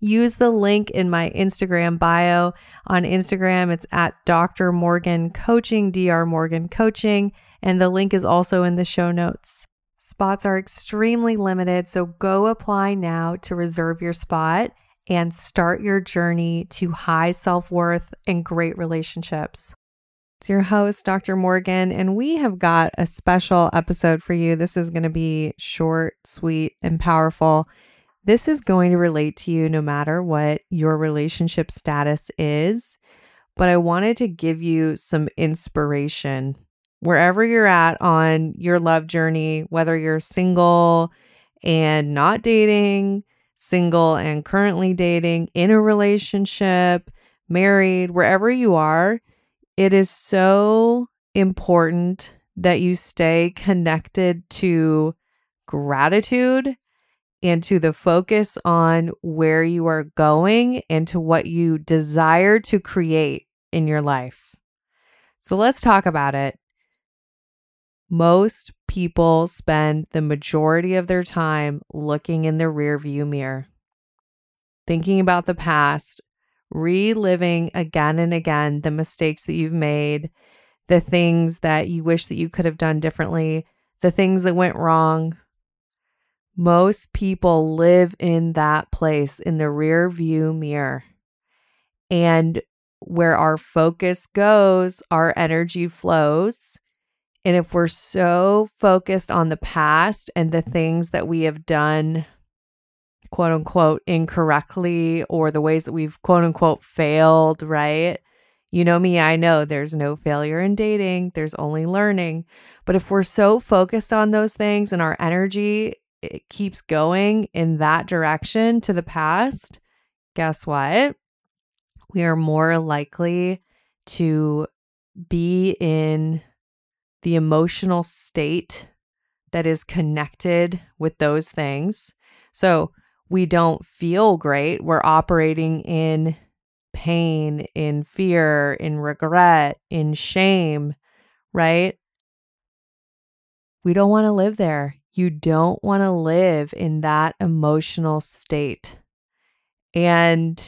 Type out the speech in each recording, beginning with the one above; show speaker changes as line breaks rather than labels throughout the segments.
use the link in my Instagram bio. On Instagram, it's at Dr. Morgan Coaching, Dr. Morgan Coaching, and the link is also in the show notes. Spots are extremely limited, so go apply now to reserve your spot and start your journey to high self worth and great relationships. It's your host, Dr. Morgan, and we have got a special episode for you. This is going to be short, sweet, and powerful. This is going to relate to you no matter what your relationship status is. But I wanted to give you some inspiration wherever you're at on your love journey, whether you're single and not dating, single and currently dating, in a relationship, married, wherever you are, it is so important that you stay connected to gratitude and to the focus on where you are going and to what you desire to create in your life. So let's talk about it. Most people spend the majority of their time looking in the rearview mirror, thinking about the past, reliving again and again the mistakes that you've made, the things that you wish that you could have done differently, the things that went wrong, most people live in that place in the rear view mirror. And where our focus goes, our energy flows. And if we're so focused on the past and the things that we have done, quote unquote, incorrectly, or the ways that we've quote unquote failed, right? You know me, I know there's no failure in dating, there's only learning. But if we're so focused on those things and our energy it keeps going in that direction to the past, guess what? We are more likely to be in the emotional state that is connected with those things. So we don't feel great. We're operating in pain, in fear, in regret, in shame, right? We don't want to live there. You don't want to live in that emotional state. And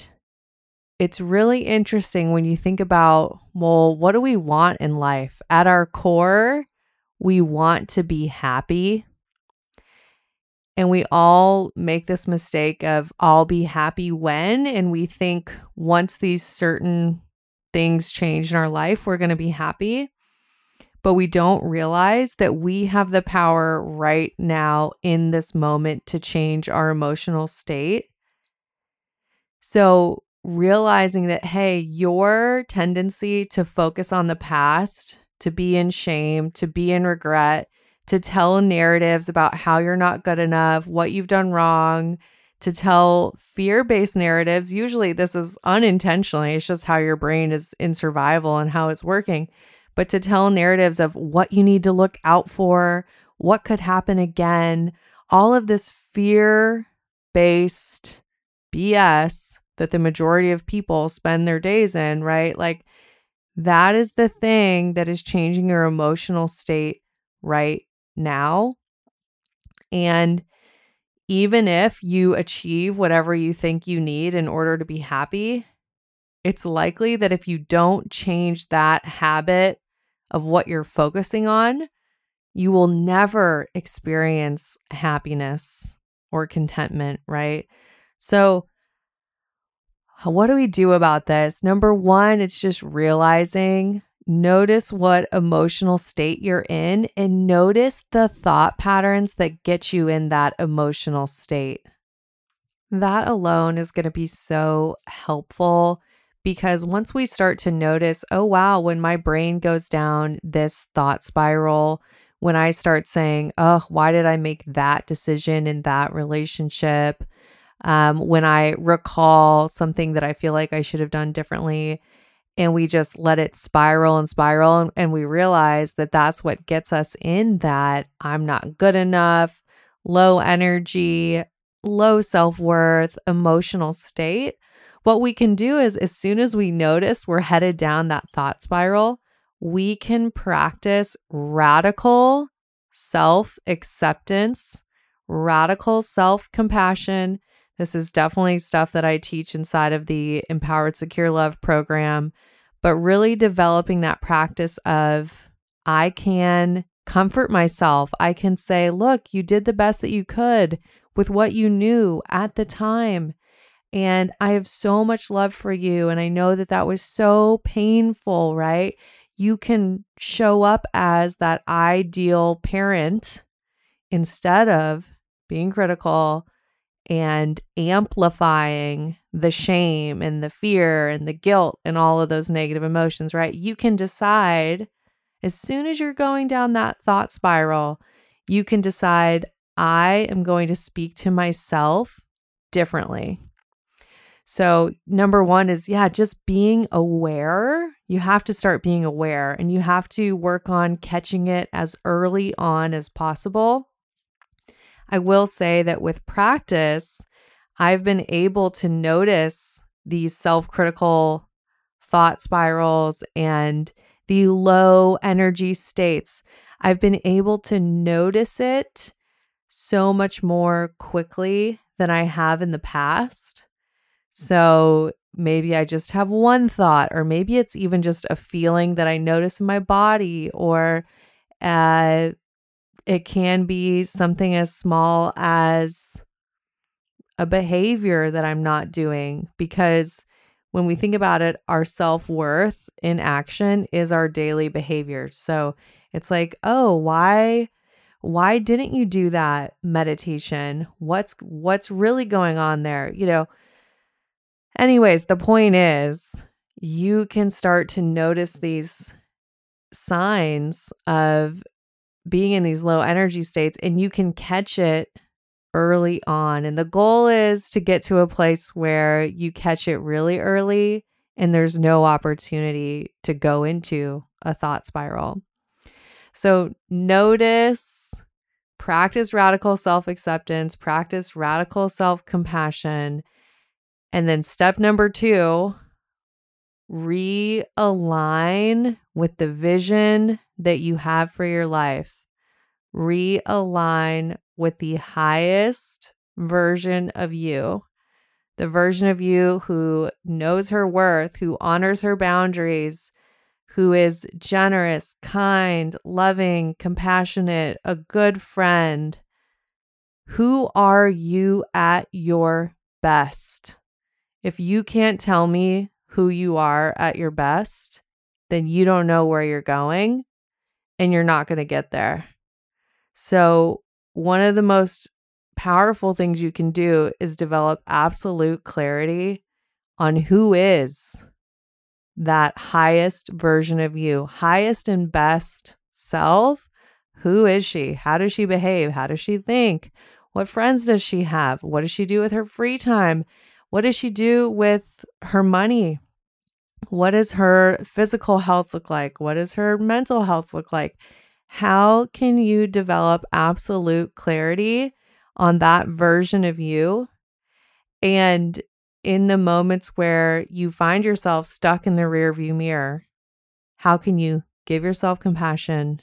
it's really interesting when you think about, well, what do we want in life? At our core, we want to be happy. And we all make this mistake of I'll be happy when, and we think once these certain things change in our life, we're going to be happy. But we don't realize that we have the power right now in this moment to change our emotional state. So, realizing that, hey, your tendency to focus on the past, to be in shame, to be in regret, to tell narratives about how you're not good enough, what you've done wrong, to tell fear based narratives. Usually, this is unintentionally, it's just how your brain is in survival and how it's working. But to tell narratives of what you need to look out for, what could happen again, all of this fear based BS that the majority of people spend their days in, right? Like, that is the thing that is changing your emotional state right now. And even if you achieve whatever you think you need in order to be happy, it's likely that if you don't change that habit of what you're focusing on, you will never experience happiness or contentment, right? So, what do we do about this? Number one, it's just realizing Notice what emotional state you're in and notice the thought patterns that get you in that emotional state. That alone is going to be so helpful because once we start to notice, oh, wow, when my brain goes down this thought spiral, when I start saying, oh, why did I make that decision in that relationship? Um, when I recall something that I feel like I should have done differently, and we just let it spiral and spiral and, and we realize that that's what gets us in that I'm not good enough, low energy, low self-worth, emotional state. What we can do is as soon as we notice we're headed down that thought spiral, we can practice radical self-acceptance, radical self-compassion, this is definitely stuff that I teach inside of the Empowered Secure Love program, but really developing that practice of I can comfort myself. I can say, look, you did the best that you could with what you knew at the time. And I have so much love for you. And I know that that was so painful, right? You can show up as that ideal parent instead of being critical and amplifying the shame and the fear and the guilt and all of those negative emotions, right? You can decide as soon as you're going down that thought spiral, you can decide, I am going to speak to myself differently. So, number one is, yeah, just being aware. You have to start being aware and you have to work on catching it as early on as possible I will say that with practice, I've been able to notice these self critical thought spirals and the low energy states. I've been able to notice it so much more quickly than I have in the past. So maybe I just have one thought, or maybe it's even just a feeling that I notice in my body, or uh, it can be something as small as a behavior that I'm not doing because when we think about it, our self worth in action is our daily behavior. So it's like, oh, why? Why didn't you do that meditation? What's what's really going on there? You know. Anyways, the point is you can start to notice these signs of being in these low energy states and you can catch it early on. And the goal is to get to a place where you catch it really early and there's no opportunity to go into a thought spiral. So notice, practice radical self acceptance, practice radical self compassion. And then step number two, realign with the vision that you have for your life. Realign with the highest version of you, the version of you who knows her worth, who honors her boundaries, who is generous, kind, loving, compassionate, a good friend, Who are you at your best? If you can't tell me who you are at your best, then you don't know where you're going and you're not going to get there. So, one of the most powerful things you can do is develop absolute clarity on who is that highest version of you, highest and best self. Who is she? How does she behave? How does she think? What friends does she have? What does she do with her free time? What does she do with her money? What does her physical health look like? What does her mental health look like? How can you develop absolute clarity on that version of you? And in the moments where you find yourself stuck in the rearview mirror, how can you give yourself compassion,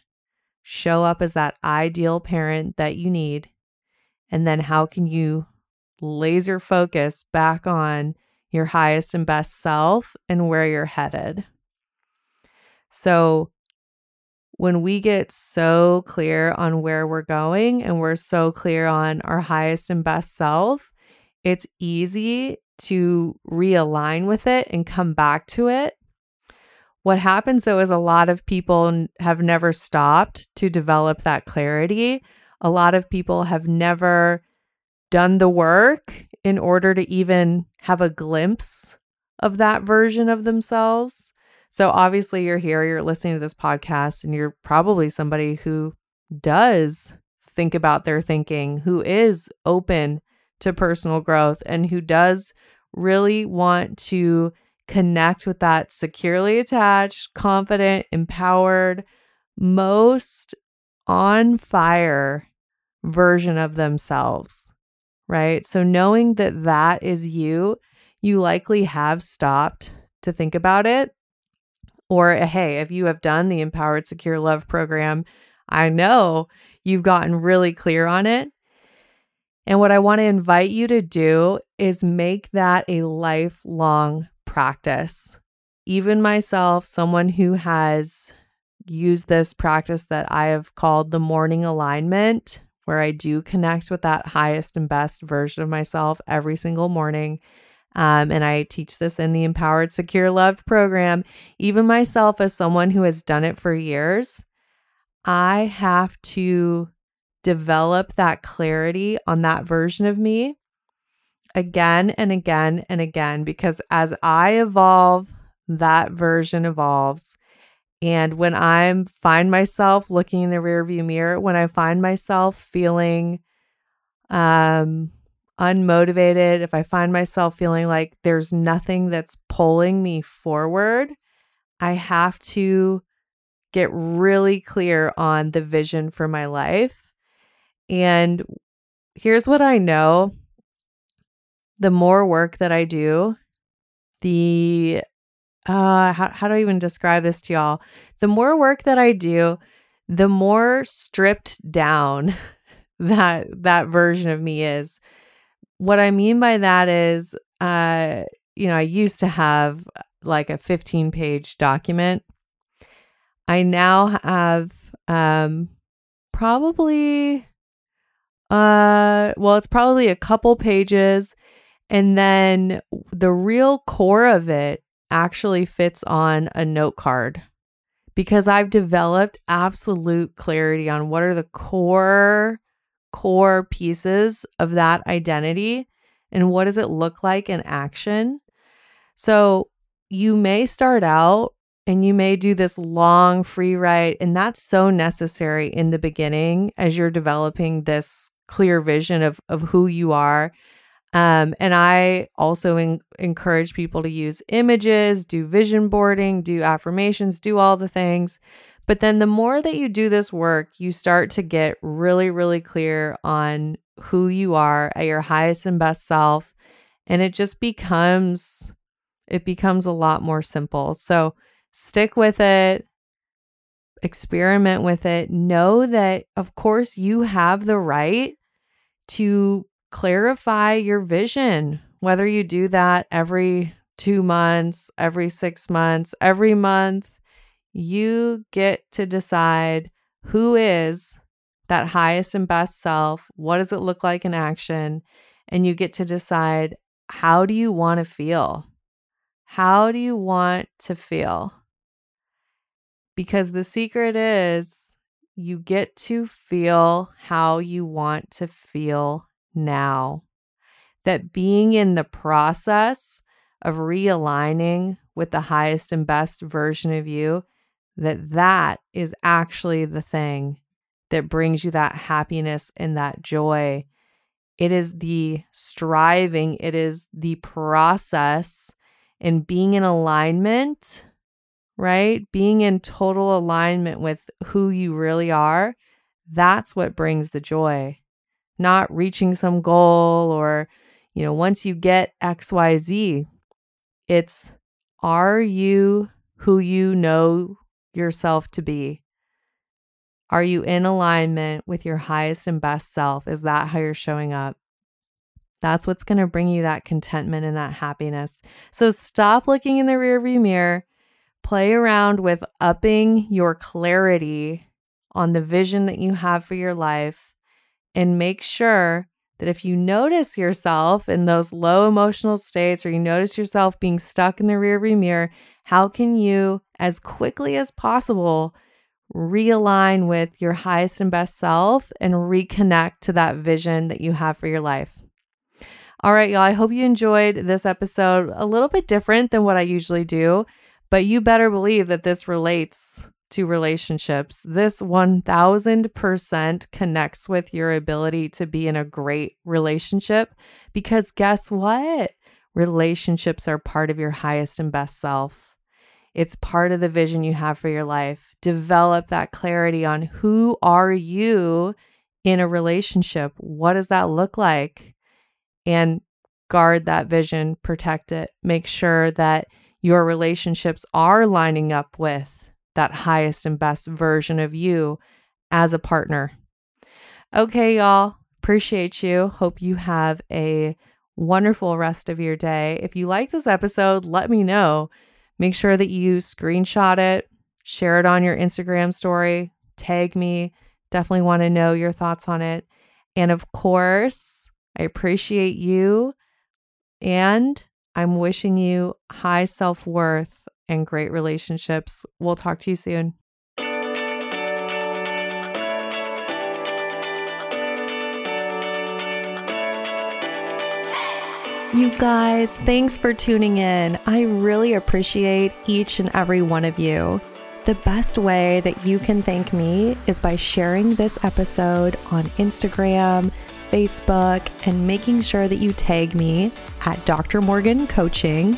show up as that ideal parent that you need, and then how can you laser focus back on your highest and best self and where you're headed? So, when we get so clear on where we're going and we're so clear on our highest and best self, it's easy to realign with it and come back to it. What happens though is a lot of people have never stopped to develop that clarity. A lot of people have never done the work in order to even have a glimpse of that version of themselves. So obviously, you're here, you're listening to this podcast, and you're probably somebody who does think about their thinking, who is open to personal growth, and who does really want to connect with that securely attached, confident, empowered, most on fire version of themselves, right? So, knowing that that is you, you likely have stopped to think about it or, eh, hey, if you have done the Empowered Secure Love program, I know you've gotten really clear on it. And what I want to invite you to do is make that a lifelong practice. Even myself, someone who has used this practice that I have called the morning alignment, where I do connect with that highest and best version of myself every single morning. Um, and I teach this in the Empowered Secure Loved program. Even myself, as someone who has done it for years, I have to develop that clarity on that version of me again and again and again because as I evolve, that version evolves. And when I find myself looking in the rearview mirror, when I find myself feeling um unmotivated, if I find myself feeling like there's nothing that's pulling me forward, I have to get really clear on the vision for my life. And here's what I know the more work that I do, the uh how, how do I even describe this to y'all? The more work that I do, the more stripped down that that version of me is what I mean by that is, uh, you know, I used to have like a 15 page document. I now have um, probably, uh, well, it's probably a couple pages. And then the real core of it actually fits on a note card because I've developed absolute clarity on what are the core core pieces of that identity and what does it look like in action. So you may start out and you may do this long free write, and that's so necessary in the beginning as you're developing this clear vision of, of who you are. Um, and I also in, encourage people to use images, do vision boarding, do affirmations, do all the things but then the more that you do this work, you start to get really, really clear on who you are at your highest and best self. And it just becomes, it becomes a lot more simple. So stick with it, experiment with it. Know that, of course, you have the right to clarify your vision, whether you do that every two months, every six months, every month you get to decide who is that highest and best self. What does it look like in action? And you get to decide how do you want to feel? How do you want to feel? Because the secret is you get to feel how you want to feel now. That being in the process of realigning with the highest and best version of you, that that is actually the thing that brings you that happiness and that joy. It is the striving, it is the process and being in alignment, right? Being in total alignment with who you really are. That's what brings the joy, not reaching some goal or, you know, once you get XYZ, it's are you who you know yourself to be? Are you in alignment with your highest and best self? Is that how you're showing up? That's what's going to bring you that contentment and that happiness. So stop looking in the rearview mirror, play around with upping your clarity on the vision that you have for your life, and make sure that if you notice yourself in those low emotional states or you notice yourself being stuck in the rearview mirror, how can you, as quickly as possible, realign with your highest and best self and reconnect to that vision that you have for your life. All right, y'all, I hope you enjoyed this episode. A little bit different than what I usually do, but you better believe that this relates to relationships. This 1000% connects with your ability to be in a great relationship because guess what? Relationships are part of your highest and best self. It's part of the vision you have for your life. Develop that clarity on who are you in a relationship? What does that look like? And guard that vision, protect it. Make sure that your relationships are lining up with that highest and best version of you as a partner. Okay, y'all. Appreciate you. Hope you have a wonderful rest of your day. If you like this episode, let me know. Make sure that you screenshot it, share it on your Instagram story, tag me. Definitely want to know your thoughts on it. And of course, I appreciate you and I'm wishing you high self worth and great relationships. We'll talk to you soon. You guys, thanks for tuning in. I really appreciate each and every one of you. The best way that you can thank me is by sharing this episode on Instagram, Facebook, and making sure that you tag me at Dr. Morgan Coaching.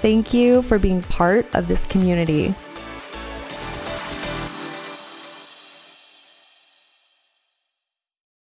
Thank you for being part of this community.